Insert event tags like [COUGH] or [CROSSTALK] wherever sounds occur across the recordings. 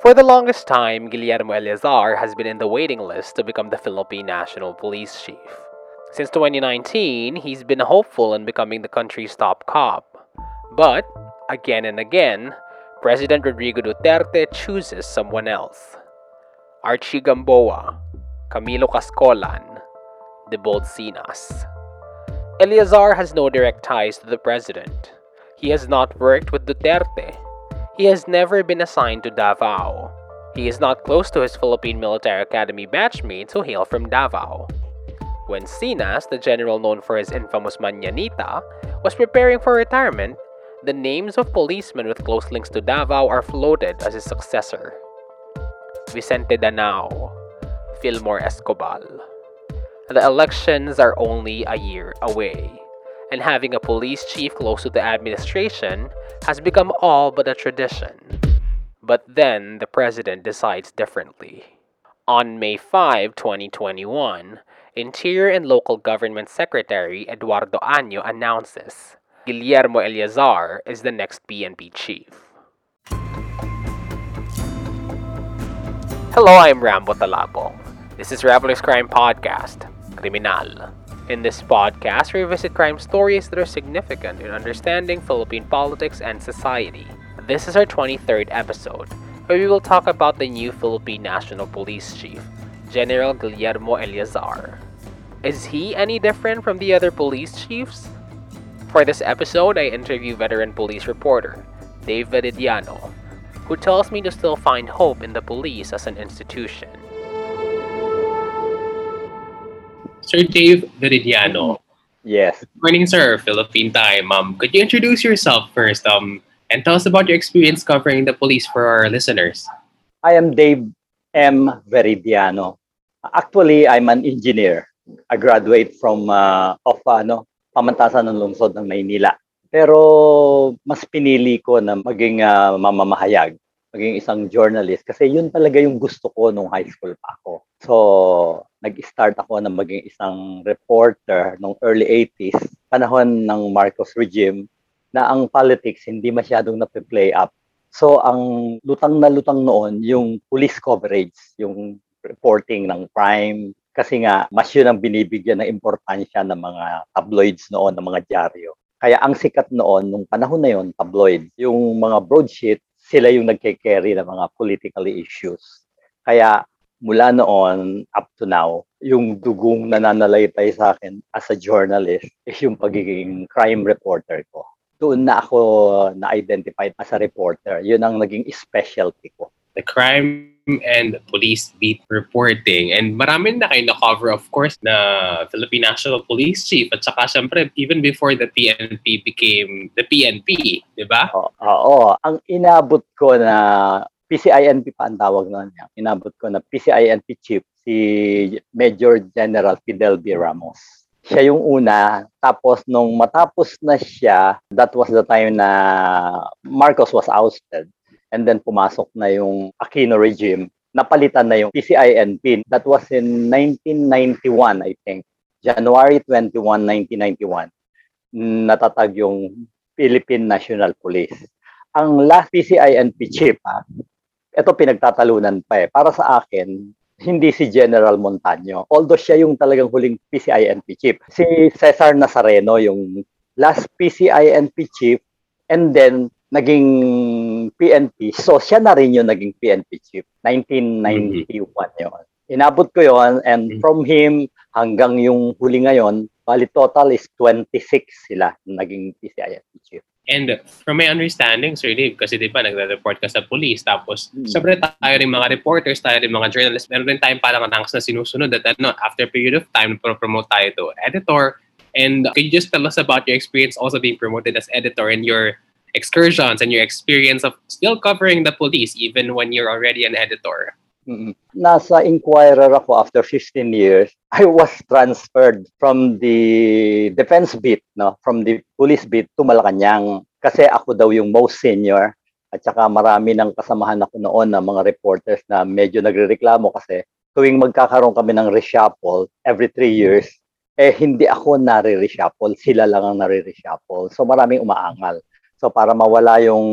For the longest time, Guillermo Eleazar has been in the waiting list to become the Philippine National Police Chief. Since 2019, he's been hopeful in becoming the country's top cop. But, again and again, President Rodrigo Duterte chooses someone else. Archie Gamboa, Camilo Cascolan, Debold Sinas. Eleazar has no direct ties to the president. He has not worked with Duterte he has never been assigned to Davao. He is not close to his Philippine Military Academy batchmates who hail from Davao. When Sinas, the general known for his infamous Manyanita, was preparing for retirement, the names of policemen with close links to Davao are floated as his successor. Vicente Danao, Fillmore Escobal. The elections are only a year away and having a police chief close to the administration has become all but a tradition. But then the president decides differently. On May 5, 2021, Interior and Local Government Secretary Eduardo Año announces Guillermo Eleazar is the next PNP chief. Hello, I'm Rambo Talabo. This is Revelers Crime Podcast, Criminal. In this podcast, we visit crime stories that are significant in understanding Philippine politics and society. This is our 23rd episode, where we will talk about the new Philippine National Police Chief, General Guillermo Eliazar. Is he any different from the other police chiefs? For this episode, I interview veteran police reporter Dave Veridiano, who tells me to still find hope in the police as an institution. Sir Dave Veridiano. Yes. Good morning, sir. Philippine time. Um, could you introduce yourself first um, and tell us about your experience covering the police for our listeners? I am Dave M. Veridiano. Actually, I'm an engineer. I graduate from uh, of ano, pamantasan ng lungsod ng Maynila. Pero mas pinili ko na maging uh, mamamahayag, maging isang journalist kasi yun talaga yung gusto ko nung high school pa ako. So, nag-start ako na maging isang reporter nung early 80s, panahon ng Marcos regime, na ang politics hindi masyadong na-play up. So, ang lutang na lutang noon, yung police coverage, yung reporting ng crime, kasi nga, mas yun ang binibigyan ng importansya ng mga tabloids noon, ng mga dyaryo. Kaya ang sikat noon, nung panahon na yon tabloid, yung mga broadsheet, sila yung nagke-carry ng mga political issues. Kaya mula noon up to now, yung dugong nananalaytay sa akin as a journalist is yung pagiging crime reporter ko. Doon na ako na-identified as a reporter. Yun ang naging specialty ko. The crime and police beat reporting. And marami na kayo na-cover, of course, na Philippine National Police Chief. At saka, syempre, even before the PNP became the PNP, di ba? Oo. oo. Ang inabot ko na PCINP pa ang tawag noon niya. Inabot ko na PCINP chief si Major General Fidel B. Ramos. Siya yung una. Tapos nung matapos na siya, that was the time na Marcos was ousted. And then pumasok na yung Aquino regime. Napalitan na yung PCINP. That was in 1991, I think. January 21, 1991. Natatag yung Philippine National Police. Ang last PCINP chief, ah, ito pinagtatalunan pa eh. Para sa akin, hindi si General Montaño. Although siya yung talagang huling PCINP chief. Si Cesar Nazareno yung last PCINP chief and then naging PNP. So siya na rin yung naging PNP chief. 1991 mm-hmm. yun. Inabot ko yon and mm-hmm. from him hanggang yung huli ngayon, bali total is 26 sila naging PCINP chief. And from my understanding, Sir Dave, kasi di ba nagre-report ka sa police, tapos mm. sabi tayo rin mga reporters, tayo rin mga journalists, meron rin tayong parang ranks na sinusunod at ano, after period of time, promote tayo to editor. And can you just tell us about your experience also being promoted as editor and your excursions and your experience of still covering the police even when you're already an editor? Mm-hmm. Nasa Inquirer ako after 15 years. [LAUGHS] I was transferred from the defense beat, no, from the police beat to Malacanang kasi ako daw yung most senior at saka marami ng kasamahan ako noon na mga reporters na medyo nagrereklamo kasi tuwing magkakaroon kami ng reshuffle every three years, eh hindi ako nare-reshuffle, sila lang ang nare-reshuffle. So maraming umaangal. So para mawala yung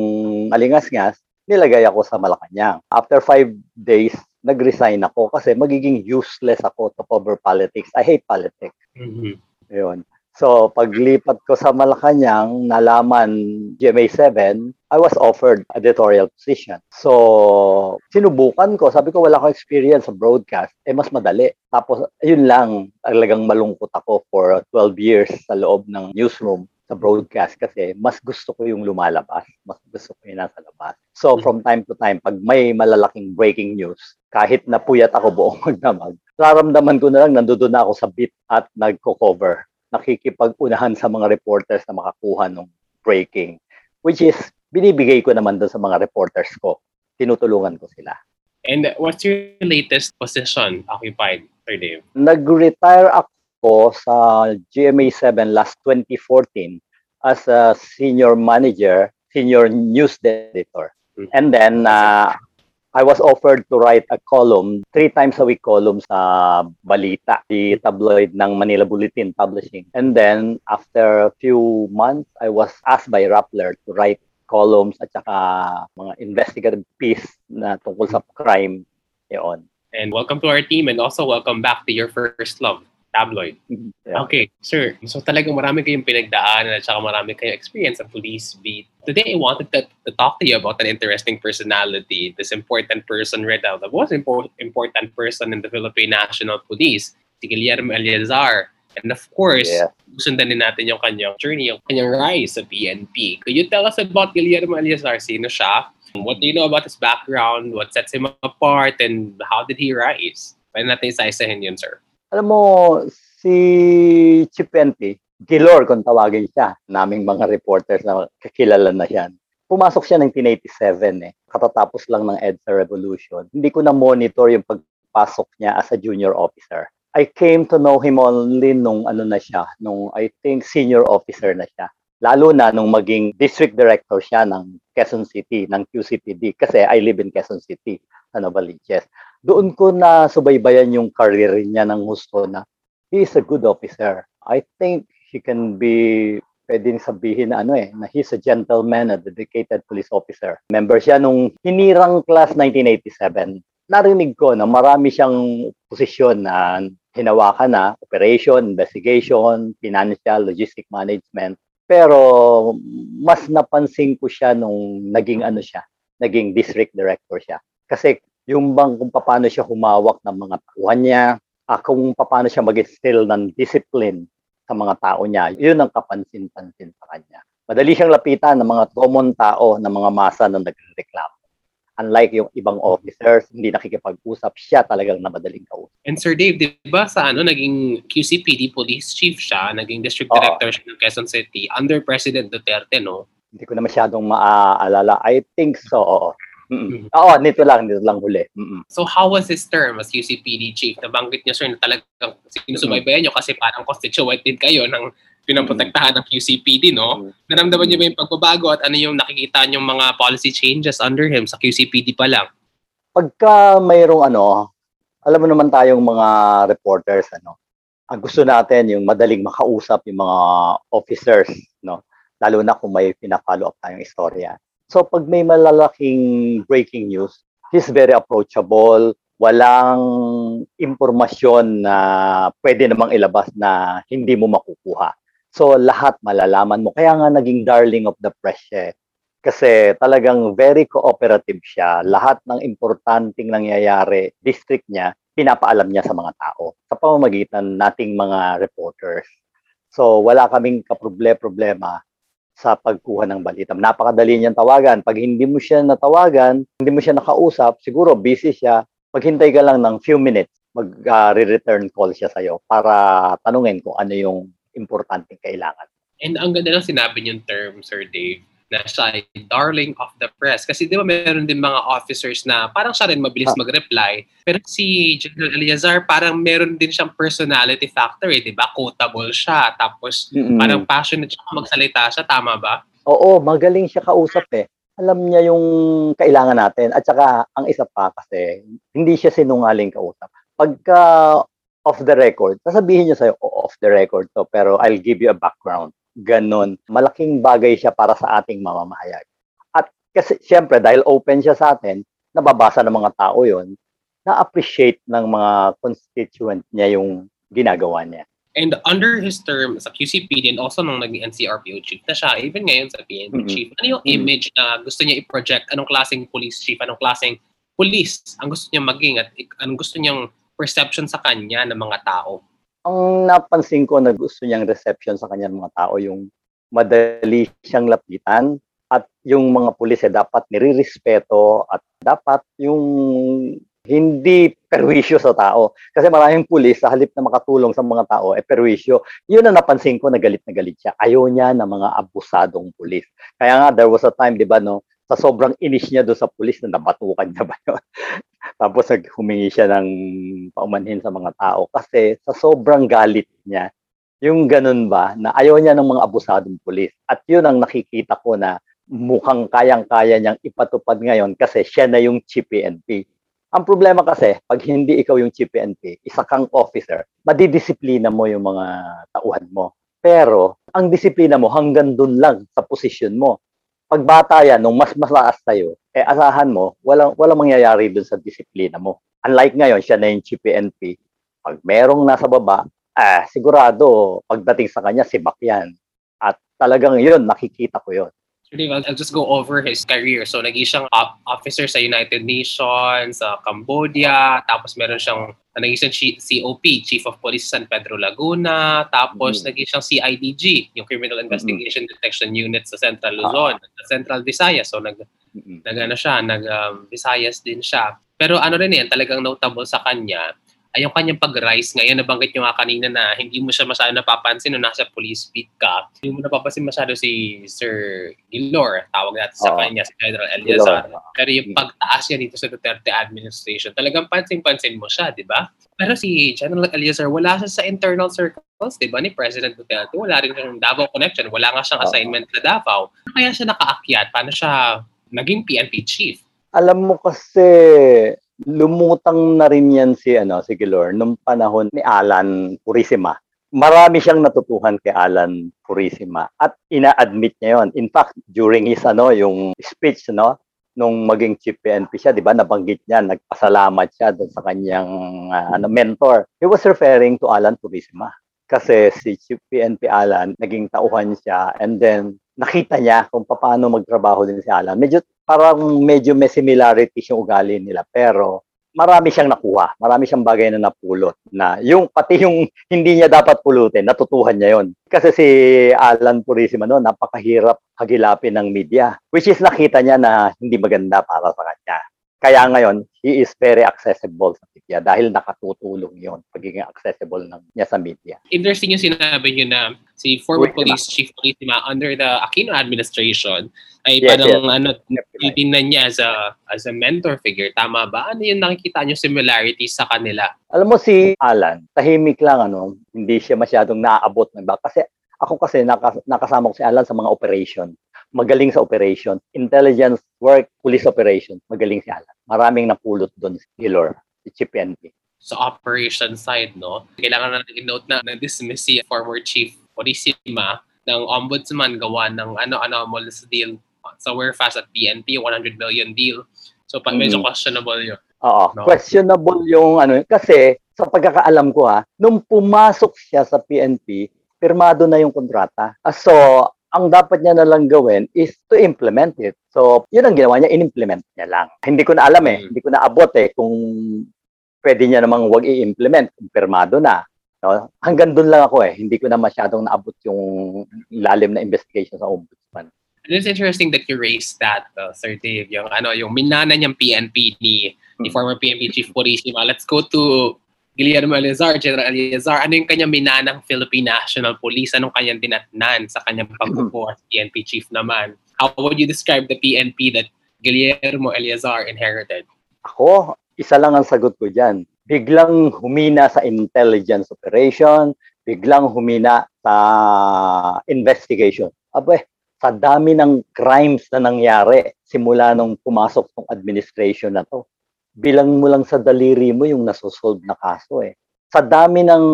alingas-ngas, nilagay ako sa Malacanang. After five days, nag-resign ako kasi magiging useless ako to cover politics. I hate politics. Mhm. Yun. So, paglipat ko sa Malacanang, nalaman GMA7, I was offered editorial position. So, sinubukan ko. Sabi ko, wala akong experience sa broadcast. Eh, mas madali. Tapos, yun lang. Talagang malungkot ako for 12 years sa loob ng newsroom sa broadcast kasi mas gusto ko yung lumalabas. Mas gusto ko yung nasa labas. So, from time to time, pag may malalaking breaking news, kahit napuyat ako [LAUGHS] buong magdamag, nararamdaman ko na lang nandoon na ako sa beat at nagko-cover nakikipag-unahan sa mga reporters na makakuha ng breaking, which is binibigay ko naman doon sa mga reporters ko. Tinutulungan ko sila. And what's your latest position occupied, Sir Dave? Nag-retire ako sa GMA7 last 2014 as a senior manager, senior news editor. Mhm. And then, uh, I was offered to write a column, three times a week column sa Balita, the tabloid ng Manila Bulletin Publishing. And then, after a few months, I was asked by Rappler to write columns at saka mga investigative piece na tungkol sa crime. Yun. And welcome to our team and also welcome back to your first love, tabloid. Yeah. Okay, sir. So talagang marami kayong pinagdaanan at saka marami kayong experience sa police beat. Today, I wanted to, to talk to you about an interesting personality, this important person right now, the most impo- important person in the Philippine National Police, si Guillermo Eleazar. And of course, Yeah. sundan din natin yung kanyang journey, yung kanyang rise sa PNP. Could you tell us about Guillermo Eleazar? Sino siya? What do you know about his background? What sets him apart? And how did he rise? Pwede natin isa-isahin yun, sir. Alam mo, si Chipenti, Gilor kung tawagin siya, naming mga reporters na kakilala na yan. Pumasok siya ng 1987 eh. Katatapos lang ng EDSA Revolution. Hindi ko na monitor yung pagpasok niya as a junior officer. I came to know him only nung ano na siya, nung I think senior officer na siya. Lalo na nung maging district director siya ng Quezon City, ng QCPD. Kasi I live in Quezon City, sa Novaliches. Doon ko na subaybayan yung career niya ng gusto na he is a good officer. I think he can be pwedeng sabihin na ano eh, na he's a gentleman, a dedicated police officer. Member siya nung hinirang class 1987. Narinig ko na marami siyang posisyon na hinawakan na, operation, investigation, financial, logistic management. Pero mas napansin ko siya nung naging ano siya, naging district director siya. Kasi yung bang kung paano siya humawak ng mga tauhan niya, ah, kung paano siya mag-instill ng discipline sa mga tao niya, yun ang kapansin-pansin sa kanya. Madali siyang lapitan ng mga common tao, ng mga masa na nagreklamo. Unlike yung ibang officers, hindi nakikipag-usap, siya talagang na madaling kausap. And Sir Dave, di ba sa ano, naging QCPD police chief siya, naging district Oo. director siya ng Quezon City under President Duterte, no? Hindi ko na masyadong maaalala. I think so, oo. Mm-mm. Oo, nito lang, nito lang huli. Mm-mm. So how was his term as QCPD chief? Nabanggit niyo, sir, na talagang sinusubaybayan niyo kasi parang constituent din kayo ng pinaprotektahan ng QCPD, no? Mm. Naramdaman niyo ba yung pagbabago at ano yung nakikita niyong mga policy changes under him sa QCPD pa lang? Pagka mayroong ano, alam mo naman tayong mga reporters, ano, ang gusto natin yung madaling makausap yung mga officers, no? Lalo na kung may pina-follow up tayong istorya. So pag may malalaking breaking news, he's very approachable, walang impormasyon na pwede namang ilabas na hindi mo makukuha. So lahat malalaman mo. Kaya nga naging darling of the press eh. Kasi talagang very cooperative siya. Lahat ng importanteng nangyayari, district niya, pinapaalam niya sa mga tao sa pamamagitan nating mga reporters. So wala kaming kaproble-problema sa pagkuha ng balita. Napakadali niyang tawagan. Pag hindi mo siya natawagan, hindi mo siya nakausap, siguro busy siya, maghintay ka lang ng few minutes, mag-return call siya sa'yo para tanungin kung ano yung importanteng kailangan. And ang ganda ng sinabi niyong term, Sir Dave, na siya ay darling of the press. Kasi di ba meron din mga officers na parang siya rin mabilis Ah. mag-reply. Pero si General Eleazar, parang meron din siyang personality factor eh, di ba? Quotable siya. Tapos Mm-mm. parang passionate siya magsalita siya. Tama ba? Oo, magaling siya kausap eh. Alam niya yung kailangan natin. At saka, ang isa pa kasi, hindi siya sinungaling kausap. Pagka off the record, sasabihin niya sa'yo, oh, off the record to, pero I'll give you a background. Ganon. Malaking bagay siya para sa ating mamamahayag. At Kasi siyempre, dahil open siya sa atin, nababasa ng mga tao yon na-appreciate ng mga constituent niya yung ginagawa niya. And under his term sa QCPD and also nung naging NCRPO chief na siya, even ngayon sa PNP Mhm. chief, ano yung Mhm. image na gusto niya i-project? Anong klaseng police chief? Anong klaseng police ang gusto niya maging? At anong gusto niyang perception sa kanya ng mga tao? Ang napansin ko na gusto niyang reception sa kanyang mga tao, yung madali siyang lapitan at yung mga pulis eh, dapat nirirespeto at dapat yung hindi perwisyo sa tao. Kasi maraming pulis sa halip na makatulong sa mga tao, eh perwisyo. Yun ang napansin ko na galit na galit siya. Ayaw niya ng mga abusadong pulis. Kaya nga, there was a time, di ba, no, sa sobrang inis niya doon sa pulis na nabatukan niya ba yun? [LAUGHS] Tapos humingi siya ng paumanhin sa mga tao kasi sa sobrang galit niya, yung ganun ba, na ayaw niya ng mga abusadong pulis. At yun ang nakikita ko na mukhang kayang-kaya niyang ipatupad ngayon kasi siya na yung chief PNP. Ang problema kasi, pag hindi ikaw yung chief PNP, isa kang officer, madidisiplina mo yung mga tauhan mo. Pero, ang disiplina mo hanggang dun lang sa posisyon mo. Pag bata yan, nung mas mataas sa'yo, eh asahan mo, walang, walang mangyayari dun sa disiplina mo. Unlike ngayon, siya na yung chief PNP. Pag merong nasa baba, ah, sigurado, pagdating sa kanya, sibak yan. At talagang yun, nakikita ko yun. Dave, I'll, just go over his career. So, naging siyang op- officer sa United Nations, sa Cambodia, tapos meron siyang naging siyang COP, Chief of Police San Pedro Laguna, tapos Mhm. naging siyang CIDG, yung Criminal Investigation Detection Unit sa Central Luzon, sa Central Visayas. So, nag, Mm-mm. nag ano siya, nag um, Visayas din siya. Pero ano rin yan, talagang notable sa kanya, ay yung kanyang pag-rise ngayon, nabanggit nyo nga kanina na hindi mo siya masyado napapansin nung nasa police beat ka. Hindi mo napapansin masyado si Sir Gilor, tawag natin sa Oo. kanya, si General Eliazar. Gilor. Pero yung pagtaas niya dito sa Duterte administration, talagang pansin-pansin mo siya, di ba? Pero si General Eliazar, wala siya sa internal circles, di ba, ni President Duterte. Wala rin siyang Davao connection. Wala nga siyang assignment sa Davao. Kaya siya nakaakyat? Paano siya naging PNP chief? Alam mo kasi lumutang na rin yan si ano si Gilor nung panahon ni Alan Purisima. Marami siyang natutuhan kay Alan Purisima at ina-admit niya yon. In fact, during his ano yung speech no nung maging chief PNP siya, 'di ba? Nabanggit niya, nagpasalamat siya doon sa kanyang ah, ano mentor. He was referring to Alan Purisima kasi si Chief PNP Alan naging tauhan siya and then nakita niya kung paano magtrabaho din si Alan. Medyo parang medyo may similarities yung ugali nila pero marami siyang nakuha. Marami siyang bagay na napulot na yung pati yung hindi niya dapat pulutin, natutuhan niya yon. Kasi si Alan Purisima no, napakahirap hagilapin ng media which is nakita niya na hindi maganda para sa kanya. Kaya ngayon, he is very accessible sa media dahil nakatutulong yon pagiging accessible ng niya sa media. Interesting yung sinabi niyo na si former Purisima. police chief Purisima under the Aquino administration ay Yes, parang ano titingnan niya as a as a mentor figure tama ba ano yung nakikita niyo similarities sa kanila Alam mo si Alan, tahimik lang ano, hindi siya masyadong naaabot ng iba kasi ako kasi naka, nakasama ko si Alan sa mga operation. Magaling sa operation, intelligence work, police operation, magaling si Alan. Maraming napulot doon si Gilor, si Chief PNP. sa operation side no kailangan na natin note na na-dismiss si former chief Purisima ng ombudsman gawa ng ano anomalous deal sa Werfast at PNP 100 million deal so pa, medyo Mm. questionable yun Oo, No. questionable yung ano kasi sa pagkakaalam ko ha, nung pumasok siya sa PNP, pirmado na yung kontrata. Ah, So, ang dapat niya na lang gawin is to implement it. So, yun ang ginawa niya, in-implement niya lang. Hindi ko na alam eh, Mm. hindi ko na abot eh kung pwede niya namang wag i-implement kung pirmado na. No? Hanggang doon lang ako eh, hindi ko na masyadong naabot yung lalim na investigation sa ombudsman. And it's interesting that you raised that, uh, Sir Dave, yung ano, yung minana niyang PNP ni, ni Hmm. former PNP Chief Purisima. Let's go to Guillermo Eleazar, General Eleazar. Ano yung kanyang minanang Philippine National Police? Anong kanyang dinatnan sa kanyang pagpupo as PNP Chief naman? How would you describe the PNP that Guillermo Eleazar inherited? Ako, isa lang ang sagot ko dyan. Biglang humina sa intelligence operation, biglang humina sa investigation. Abe, sa dami ng crimes na nangyari simula nung pumasok ng administration na to, bilang mo lang sa daliri mo yung nasosolve na kaso eh. sa dami ng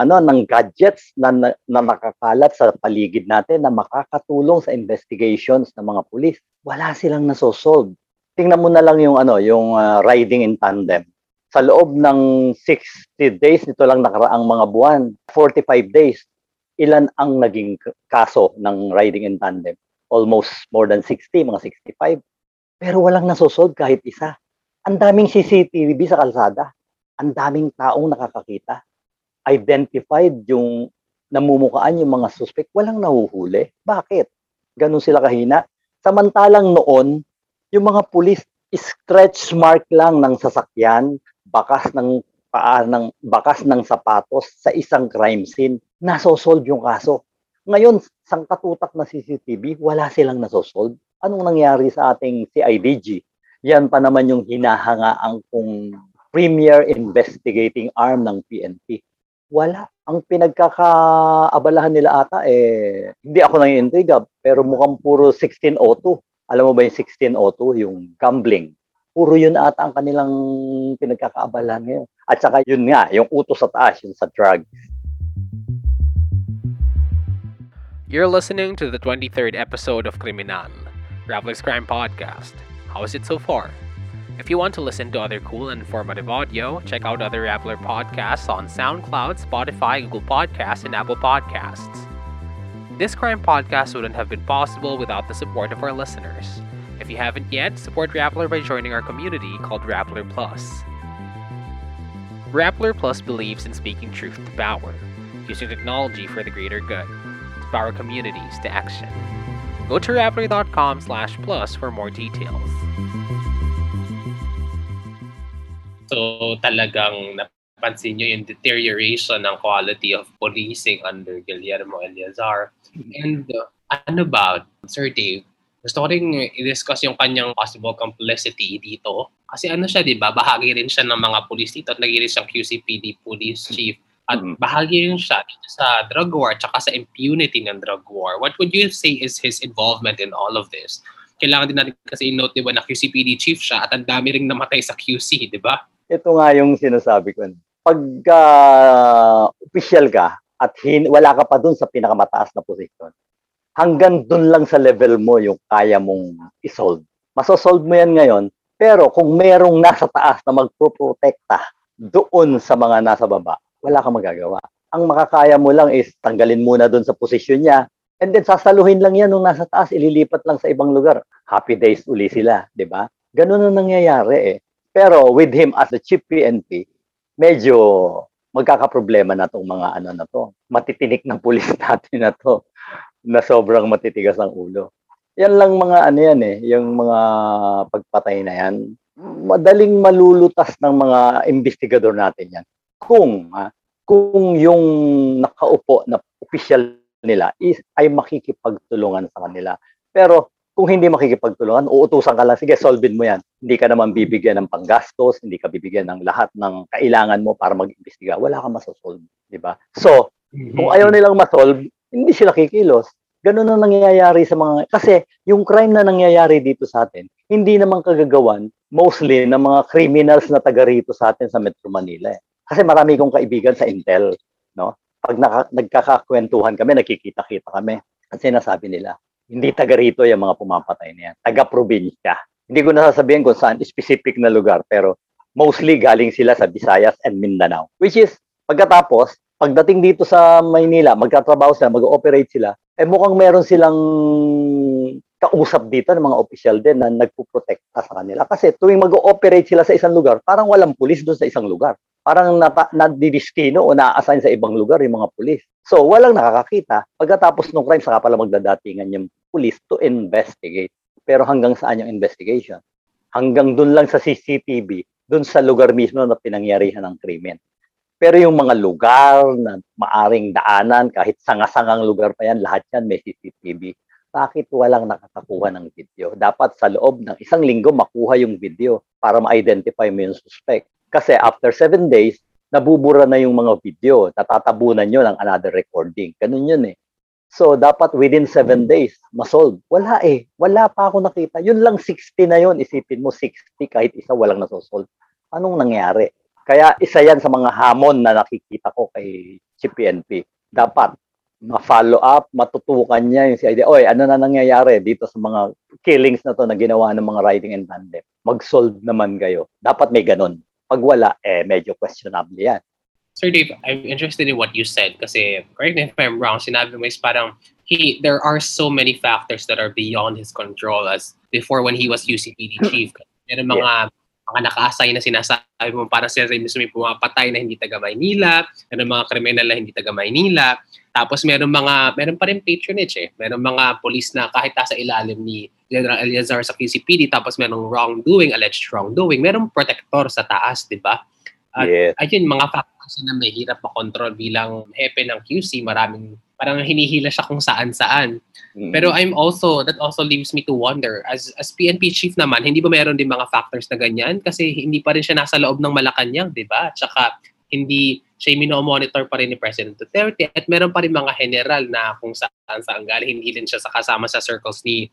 ano ng gadgets na, na, na nakakalat sa paligid natin na makakatulong sa investigations ng mga pulis, wala silang nasosolve. Tingnan mo na lang yung ano, yung uh, riding in tandem. Sa loob ng 60 days, nito lang nakaraang mga buwan, 45 days, ilan ang naging kaso ng riding in tandem? Almost more than 60, mga 65. Pero walang nasosolve kahit isa. Ang daming CCTV sa kalsada. Ang daming taong nakakakita. Identified yung namumukaan yung mga suspect, walang nahuhuli. Bakit? Ganun sila kahina. Samantalang noon, yung mga pulis, stretch mark lang ng sasakyan, bakas ng paa ng bakas ng sapatos sa isang crime scene, nasosolve yung kaso. Ngayon, sangkatutak na CCTV, wala silang nasosolve. Anong nangyari sa ating CIDG? Yan pa naman yung hinahangaan kung premier investigating arm ng PNP. Wala. Ang pinagkakaabalahan nila ata, eh, hindi ako nang intriga, pero mukhang puro 1602. Alam mo ba yung 1602, yung gambling? Puro yun ata ang kanilang pinagkakaabalahan ngayon. At saka yun nga, yung utos sa taas, yung sa drug. You're listening to the 23rd episode of Criminal, Rappler's Crime Podcast. How is it so far? If you want to listen to other cool and informative audio, check out other Rappler podcasts on SoundCloud, Spotify, Google Podcasts, and Apple Podcasts. This crime podcast wouldn't have been possible without the support of our listeners. If you haven't yet, support Rappler by joining our community called Rappler Plus. Rappler Plus believes in speaking truth to power, using technology for the greater good, to power communities to action. Go to rappler.com slash plus for more details. So talagang napansin nyo yung deterioration ng quality of policing under Guillermo Eleazar. And uh, ano about Sir Dave, gusto ko rin i-discuss yung kanyang possible complicity dito. Kasi ano siya, di ba? Bahagi rin siya ng mga police dito at naging siyang QCPD police chief. At Mhm. bahagi rin siya sa drug war at sa impunity ng drug war. What would you say is his involvement in all of this? Kailangan din natin kasi i-note, di ba, na QCPD chief siya at ang dami rin namatay sa QC, di ba? Ito nga yung sinasabi ko. Pagka official ka at hin- wala ka pa dun sa pinakamataas na posisyon, hanggang dun lang sa level mo yung kaya mong isolve. Masosolve mo yan ngayon, pero kung merong nasa taas na magproprotekta doon sa mga nasa baba, wala kang magagawa. Ang makakaya mo lang is tanggalin muna doon sa posisyon niya, and then sasaluhin lang yan nung nasa taas, ililipat lang sa ibang lugar. Happy days uli sila, di ba? Ganun ang nangyayari eh. Pero with him as the chief PNP, medyo magkakaproblema na tong mga ano na to. Matitinik ng pulis [LAUGHS] natin na to na sobrang matitigas ang ulo. Yan lang mga ano yan eh, yung mga pagpatay na yan. Madaling malulutas ng mga investigador natin yan. Kung ha, kung yung nakaupo na official nila is ay makikipagtulungan sa kanila. Pero kung hindi makikipagtulungan, uutusan ka lang, sige, solvein mo yan. Hindi ka naman bibigyan ng panggastos, hindi ka bibigyan ng lahat ng kailangan mo para mag-imbestiga. Wala kang masosolve, di ba? So, kung ayaw nilang masolve, hindi sila kikilos. Ganun ang nangyayari sa mga, kasi yung crime na nangyayari dito sa atin, hindi naman kagagawan mostly ng mga criminals na taga rito sa atin sa Metro Manila. Eh. Kasi marami kong kaibigan sa Intel, no? Pag naka, nagkakakwentuhan kami, nakikita-kita kami, at sinasabi nila, hindi taga rito yung mga pumapatay na yan. Taga probinsya. Hindi ko nasasabihin kung saan specific na lugar, pero mostly galing sila sa Visayas and Mindanao. Which is, pagkatapos, pagdating dito sa Maynila, magtatrabaho sila, mag-ooperate sila, eh mukhang meron silang kausap dito ng mga official din na nagpuprotekta sa kanila. Kasi tuwing mag-ooperate sila sa isang lugar, parang walang pulis doon sa isang lugar. Parang napa, nadidistino o na-assign sa ibang lugar yung mga pulis. So, walang nakakakita. Pagkatapos ng crime, saka pala magdadatingan yung pulis to investigate. Pero hanggang saan yung investigation? Hanggang doon lang sa CCTV, doon sa lugar mismo na pinangyarihan ng krimen. Pero yung mga lugar na maaring daanan, kahit sanga-sangang lugar pa yan, lahat yan may CCTV. Bakit walang nakakakuha ng video? Dapat sa loob ng isang linggo makuha yung video para ma-identify mo yung suspect. Kasi after seven days, nabubura na yung mga video. Natatabunan nyo ng another recording. Ganun yun eh. So, dapat within seven days, masolve. Wala eh. Wala pa ako nakita. Yun lang 60 na yun. Isipin mo, 60 kahit isa walang nasosolve. Anong nangyari? Kaya isa yan sa mga hamon na nakikita ko kay CPNP. Dapat ma-follow up, matutukan niya yung si idea, oy, ano na nangyayari dito sa mga killings na to na ginawa ng mga riding in tandem. Mag-solve naman kayo. Dapat may ganun. Pag wala, eh, medyo questionable yan. Sir Dave, I'm interested in what you said kasi correct me if I'm wrong, sinabi mo is parang he there are so many factors that are beyond his control as before when he was UCPD chief. [LAUGHS] Meron mga mga naka-assign na sinasabi mo para sila mismo may pumapatay na hindi taga Maynila, meron mga kriminal na hindi taga Maynila, tapos meron mga meron pa rin patronage eh. Meron mga police na kahit nasa ilalim ni General Eliazar sa QCPD tapos merong wrongdoing, alleged wrongdoing, merong protector sa taas, di ba? At Yes. ayun, mga factors na may hirap makontrol bilang hepe ng QC, maraming parang hinihila siya kung saan-saan. Mm. Pero I'm also, that also leaves me to wonder, as, as PNP chief naman, hindi ba meron din mga factors na ganyan? Kasi hindi pa rin siya nasa loob ng Malacanang, di ba? Tsaka hindi siya monitor pa rin ni President Duterte at meron pa rin mga general na kung saan saan galing, hindi rin siya sa kasama sa circles ni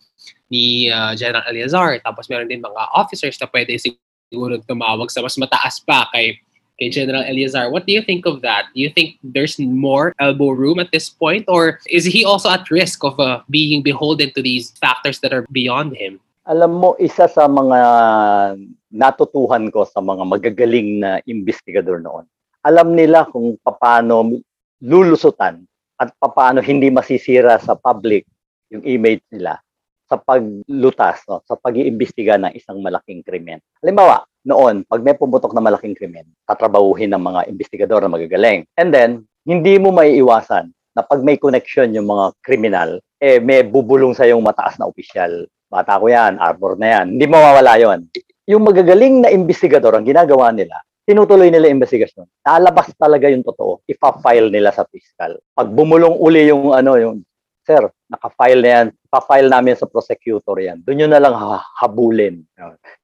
ni uh, General Eleazar. Tapos meron din mga officers na pwede siguro tumawag sa mas mataas pa kay kay General Eleazar. What do you think of that? Do you think there's more elbow room at this point? Or is he also at risk of uh, being beholden to these factors that are beyond him? Alam mo, isa sa mga natutuhan ko sa mga magagaling na investigador noon, alam nila kung paano lulusutan at paano hindi masisira sa public yung image nila sa paglutas, no, sa pag-iimbestiga ng isang malaking krimen. Halimbawa, noon, pag may pumutok na malaking krimen, tatrabahuhin ng mga investigador na magagaling. And then, hindi mo may iwasan na pag may connection yung mga kriminal, eh may bubulong sa yung mataas na opisyal. Bata ko yan, arbor na yan. Hindi mawawala yon. Yung magagaling na investigador, ang ginagawa nila, tinutuloy nila investigasyon. Nalabas talaga yung totoo. Ipa-file nila sa fiscal. Pag bumulong uli yung ano, yung sir, naka-file na yan, pa-file namin sa prosecutor yan. Doon yun na lang ha- habulin.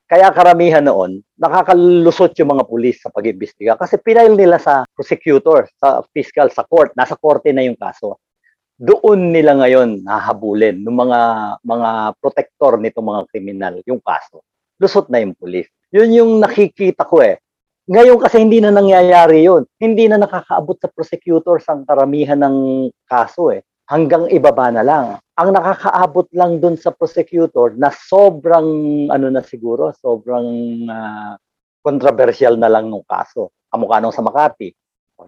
Kaya karamihan noon, nakakalusot yung mga pulis sa pag-imbestiga kasi pinail nila sa prosecutor, sa fiscal, sa court. Nasa korte na yung kaso. Doon nila ngayon nahabulin ng mga mga protector nitong mga kriminal yung kaso. Lusot na yung pulis. Yun yung nakikita ko eh. Ngayon kasi hindi na nangyayari yun. Hindi na nakakaabot sa prosecutor ang karamihan ng kaso eh hanggang ibaba na lang. Ang nakakaabot lang dun sa prosecutor na sobrang ano na siguro, sobrang uh, controversial na lang ng kaso. Kamukha nung sa Makati,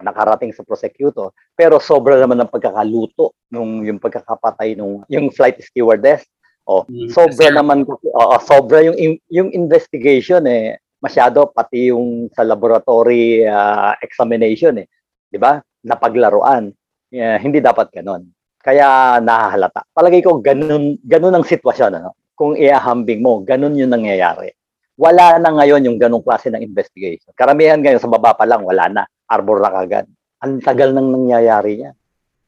nakarating sa prosecutor, pero sobra naman ng pagkakaluto nung yung pagkakapatay nung yung flight stewardess. O, Mm, sobra sir. naman oo, sobra yung yung investigation eh masyado pati yung sa laboratory ah, examination eh. 'Di ba? Napaglaruan. Yeah, hindi dapat ganon. Kaya nahahalata. Palagay ko ganun ganun ang sitwasyon ano. Kung iahambing mo, ganun yung nangyayari. Wala na ngayon yung ganung klase ng investigation. Karamihan ngayon sa baba pa lang wala na. Arbor na kagad. Ang tagal nang nangyayari yan.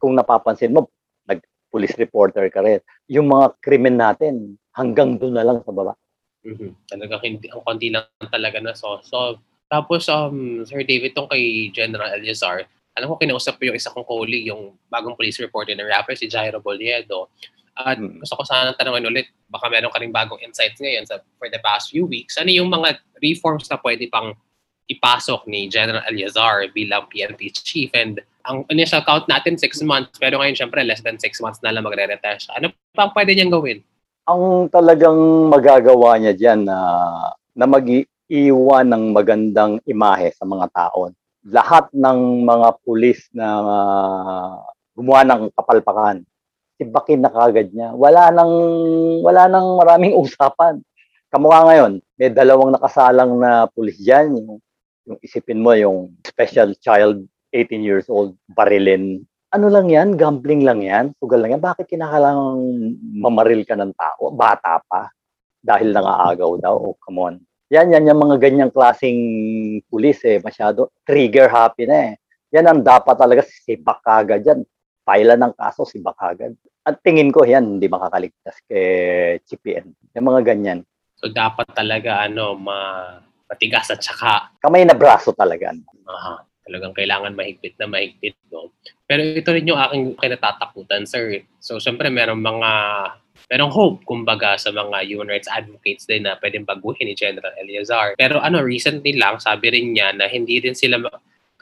Kung napapansin mo, nag-police reporter ka rin. Yung mga krimen natin, hanggang doon na lang sa baba. Mhm. Talagang hindi, ang konti lang talaga na so. so tapos, um, Sir David, tong kay General Eleazar, alam ko kinausap ko yung isa kong colleague, yung bagong police reporter ng rapper, si Jairo Boliedo. At Mm. gusto ko sana tanongin ulit, baka meron ka rin bagong insights ngayon sa, for the past few weeks. Ano yung mga reforms na pwede pang ipasok ni General Eleazar bilang PNP chief? And ang initial count natin, six months. Pero ngayon, syempre, less than six months na lang magre-retire siya. Ano pa ang pwede niyang gawin? ang talagang magagawa niya diyan na na mag-iwan ng magandang imahe sa mga tao. Lahat ng mga pulis na ah, gumawa ng kapalpakan, tibakin na kagad niya. Wala nang wala nang maraming [LAUGHS] usapan. Kamukha ngayon, may dalawang nakasalang na pulis diyan, yung, yung isipin mo yung special child 18 years old barilin ano lang yan, gambling lang yan, sugal lang yan. Bakit kinakailangan mamaril ka ng tao? Bata pa. Dahil nangaagaw daw. Oh, come on. Yan, yan, yung mga ganyang klaseng pulis eh. Masyado trigger happy na eh. Yan ang dapat talaga sibak kagad yan. Paila ng kaso, sibak kagad. At tingin ko yan, hindi makakaligtas kay CPN. Yung mga ganyan. So dapat talaga ano ma matigas at saka Kamay na braso talaga. aha, talagang kailangan mahigpit na mahigpit no. Pero ito rin yung aking kinatatakutan sir. So syempre merong mga merong hope, kumbaga, sa mga human rights advocates din na pwedeng baguhin ni General Eleazar. Pero ano, recently lang, sabi rin niya na hindi din sila,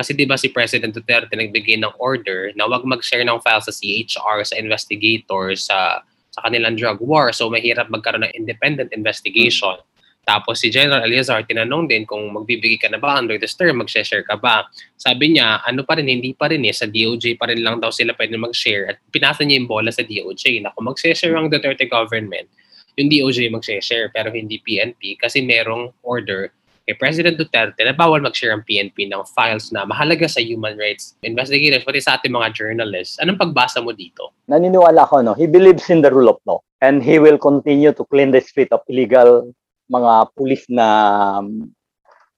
kasi di ba si President Duterte nagbigay ng order na wag mag-share ng file sa CHR, sa investigators, sa, sa kanilang drug war. So, mahirap magkaroon ng independent investigation. Tapos si General Eleazar, tinanong din kung magbibigay ka na ba under this term, mag-share ka ba. Sabi niya, ano pa rin, hindi pa rin eh, sa DOJ pa rin lang daw sila pwede mag-share. At pinasa niya yung bola sa DOJ na kung mag-share ang Duterte government, yung DOJ mag-share pero hindi PNP kasi merong order kay President Duterte na bawal mag-share ang PNP ng files na mahalaga sa human rights investigators, pati sa ating mga journalists. Anong pagbasa mo dito? Naniniwala ko, no? He believes in the rule of law. And he will continue to clean the street of illegal mga pulis na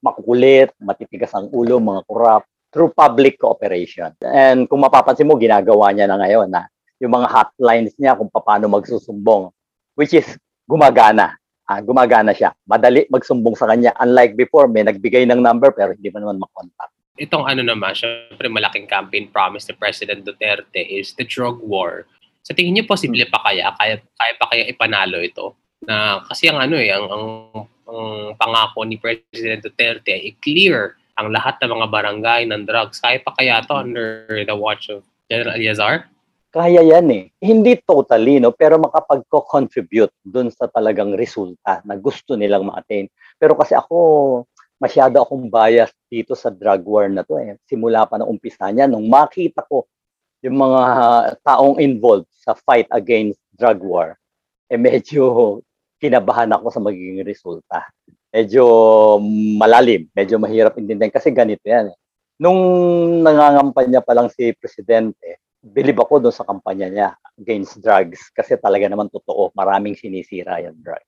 makukulit, matitigas ang ulo, mga corrupt, through public cooperation. And kung mapapansin mo, ginagawa niya na ngayon na yung mga hotlines niya kung paano magsusumbong, which is gumagana. Ah, gumagana siya. Madali magsumbong sa kanya. Unlike before, may nagbigay ng number pero hindi mo naman makontak. Itong ano naman, syempre malaking campaign promise ni President Duterte is the drug war. Sa tingin niyo, posible pa kaya? Kaya, kaya pa kaya ipanalo ito? Na, kasi ang ano eh, ang, ang, ang pangako ni President Duterte ay clear ang lahat ng mga barangay ng drugs. Kaya pa kaya to under the watch of General Eliazar? Kaya yan eh. Hindi totally, no? pero makapag-contribute dun sa talagang resulta na gusto nilang ma-attain. Pero kasi ako, masyado akong bias dito sa drug war na to eh. Simula pa ng umpisa niya, nung makita ko yung mga taong involved sa fight against drug war, eh medyo kinabahan ako sa magiging resulta. Medyo malalim, medyo mahirap intindihan kasi ganito yan. Nung nangangampanya pa lang si Presidente, bilib ako doon sa kampanya niya against drugs kasi talaga naman totoo, maraming sinisira yung drugs.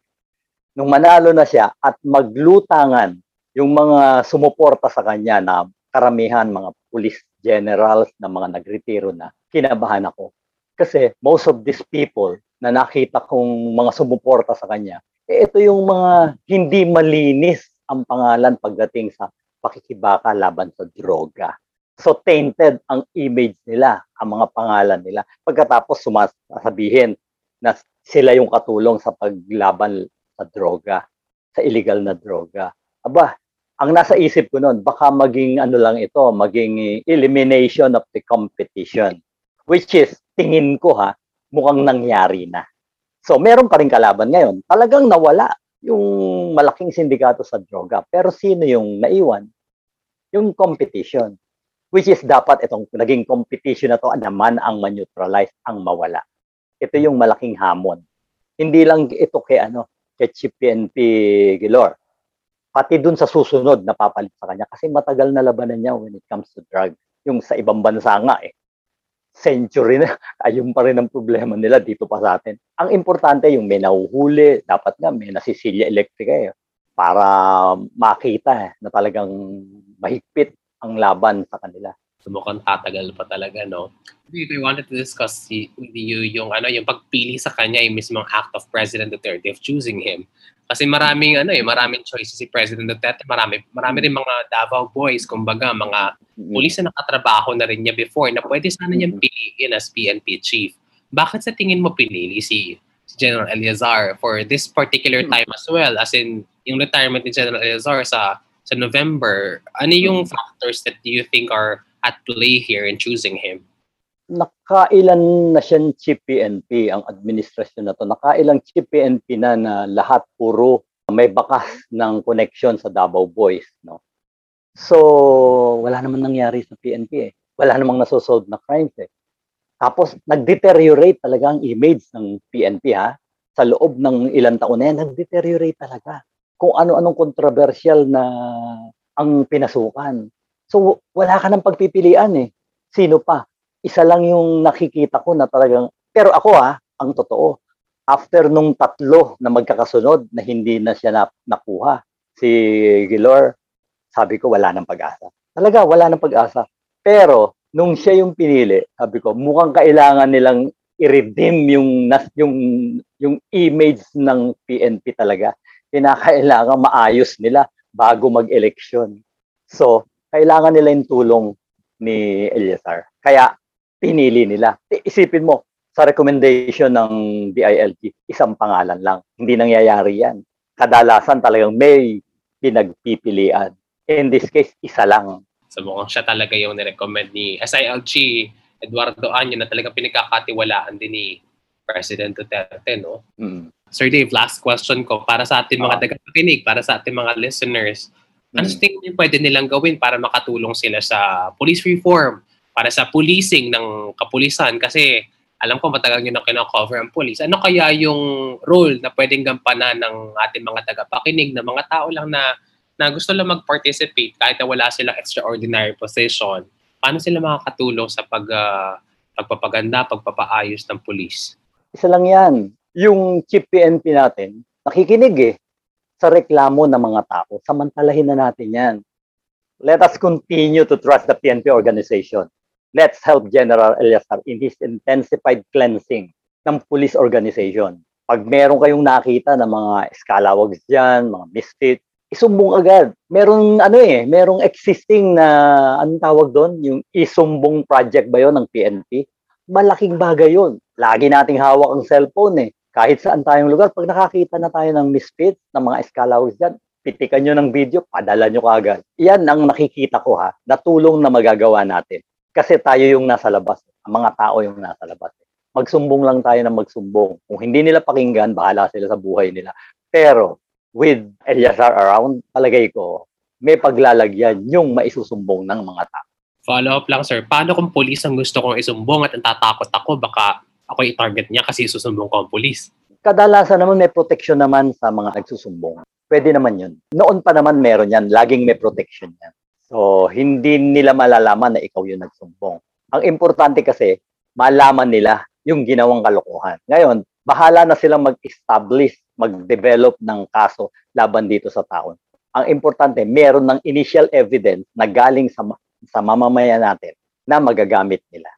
Nung manalo na siya at maglutangan yung mga sumuporta sa kanya na karamihan mga police generals na mga nagretiro na, kinabahan ako. Kasi most of these people na nakita kong mga sumuporta sa kanya, eh, ito yung mga hindi malinis ang pangalan pagdating sa pakikibaka laban sa droga. So tainted ang image nila, ang mga pangalan nila. Pagkatapos sumasabihin na sila yung katulong sa paglaban sa droga, sa illegal na droga. Aba, ang nasa isip ko noon, baka maging ano lang ito, maging elimination of the competition. Which is, tingin ko ha, mukhang nangyari na. So, meron pa rin kalaban ngayon. Talagang nawala yung malaking sindikato sa droga. Pero sino yung naiwan? Yung competition. Which is dapat itong naging competition na to naman ang ma-neutralize, ang mawala. Ito yung malaking hamon. Hindi lang ito kay ano, kay Chief PNP Gilor. Pati dun sa susunod na papalit sa kanya kasi matagal na labanan niya when it comes to drugs. Yung sa ibang bansa nga eh century na, [LAUGHS] ayun pa rin ang problema nila dito pa sa atin. Ang importante yung may nahuhuli, dapat nga may nasisilya elektrika eh, para makita eh, na talagang mahigpit ang laban sa kanila. So mukhang tatagal pa talaga, no? I wanted to discuss with you yung ano yung pagpili sa kanya yung mismong act of President Duterte of choosing him. Kasi maraming ano eh, maraming choices si President Duterte, marami marami rin mga Davao boys, kumbaga mga pulis na nakatrabaho na rin niya before na pwede sana niyang piliin as PNP chief. Bakit sa tingin mo pinili si, si General Eleazar for this particular time as well as in yung retirement ni General Eleazar sa sa November? Ano yung factors that you think are at play here in choosing him? nakailan na siyang chief PNP ang administrasyon na to. Nakailang chief PNP na na lahat puro may bakas ng connection sa Davao Boys, no. So, wala naman nangyari sa PNP eh. Wala namang nasosolve na crimes eh. Tapos, nag-deteriorate talaga ang image ng PNP ha. Sa loob ng ilang taon na yan, nag-deteriorate talaga. Kung ano-anong controversial na ang pinasukan. So, wala ka ng pagpipilian eh. Sino pa? isa lang yung nakikita ko na talagang, pero ako ha, ang totoo, after nung tatlo na magkakasunod na hindi na siya na, nakuha, si Gilor, sabi ko wala nang pag-asa. Talaga, wala nang pag-asa. Pero, nung siya yung pinili, sabi ko, mukhang kailangan nilang i-redeem yung, yung, yung image ng PNP talaga. Kinakailangan maayos nila bago mag-eleksyon. So, kailangan nila yung tulong ni Eliasar. Kaya pinili nila. Isipin mo, Sa recommendation ng DILG, isang pangalan lang. Hindi nangyayari yan. Kadalasan talagang may pinagpipilian. In this case, isa lang. So mukhang siya talaga yung nirecommend ni SILG, Eduardo Anyo, na talagang pinagkakatiwalaan din ni President Duterte, no? Mm. Sir Dave, last question ko para sa ating mga Ah. tagapakinig, para sa ating mga listeners. Ano Mm. sa tingin niyo pwede nilang gawin para makatulong sila sa police reform, para sa policing ng kapulisan? Kasi alam ko matagal nyo na kinakover ang police. Ano kaya yung role na pwedeng gampanan ng ating mga tagapakinig na mga tao lang na na gusto lang mag-participate kahit na wala silang extraordinary position? Paano sila makakatulong sa pag, ah, pagpapaganda, pagpapaayos ng police? Isa lang yan. Yung chief PNP natin, nakikinig eh sa reklamo ng mga tao. Samantalahin na natin yan. Let us continue to trust the PNP organization. Let's help General Eliasar in his intensified cleansing ng police organization. Pag meron kayong nakita ng mga scalawags dyan, mga misfit, isumbong agad. Merong ano eh, merong existing na, anong tawag doon? Yung isumbong project ba yon ng PNP? Malaking bagay yon. Lagi nating hawak ang cellphone eh. Kahit saan tayong lugar, pag nakakita na tayo ng misfit, ng mga scalawags dyan, pitikan nyo ng video, padala nyo kagad. Yan ang nakikita ko ha, na tulong na magagawa natin. Kasi tayo yung nasa labas. Ang mga tao yung nasa labas. Magsumbong lang tayo ng magsumbong. Kung hindi nila pakinggan, bahala sila sa buhay nila. Pero, with Eliasar around, palagay ko, may paglalagyan yung maisusumbong ng mga tao. Follow up lang, sir. Paano kung police ang gusto kong isumbong at natatakot ako, baka ako i-target niya kasi susumbong ko ang police? Kadalasan naman may protection naman sa mga nagsusumbong. Pwede naman yun. Noon pa naman meron yan. Laging may protection yan. So, hindi nila malalaman na ikaw yung nagsumbong. Ang importante kasi, malaman nila yung ginawang kalokohan. Ngayon, bahala na silang mag-establish, mag-develop ng kaso laban dito sa taon. Ang importante, meron ng initial evidence na galing sa, sa mamamayan natin na magagamit nila.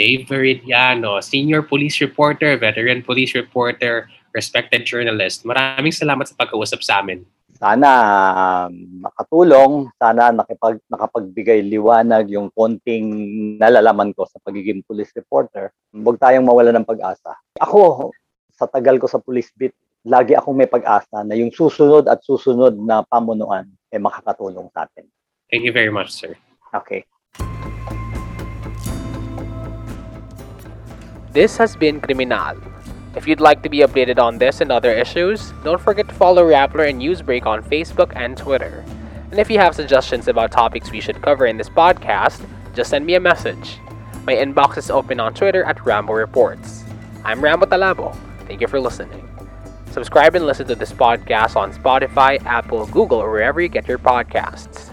Dave Veridiano, senior police reporter, veteran police reporter, respected journalist. Maraming salamat sa pag-uusap sa amin. sana um, makatulong, sana nakipag, nakapagbigay liwanag yung konting nalalaman ko sa pagiging police reporter. Huwag tayong mawala ng pag-asa. Ako, sa tagal ko sa police beat, lagi akong may pag-asa na yung susunod at susunod na pamunuan ay makakatulong sa atin. Thank you very much, sir. Okay. This has been Criminal. If you'd like to be updated on this and other issues, don't forget to follow Rappler and Newsbreak on Facebook and Twitter. And if you have suggestions about topics we should cover in this podcast, just send me a message. My inbox is open on Twitter at Rambo Reports. I'm Rambo Talabo. Thank you for listening. Subscribe and listen to this podcast on Spotify, Apple, Google, or wherever you get your podcasts.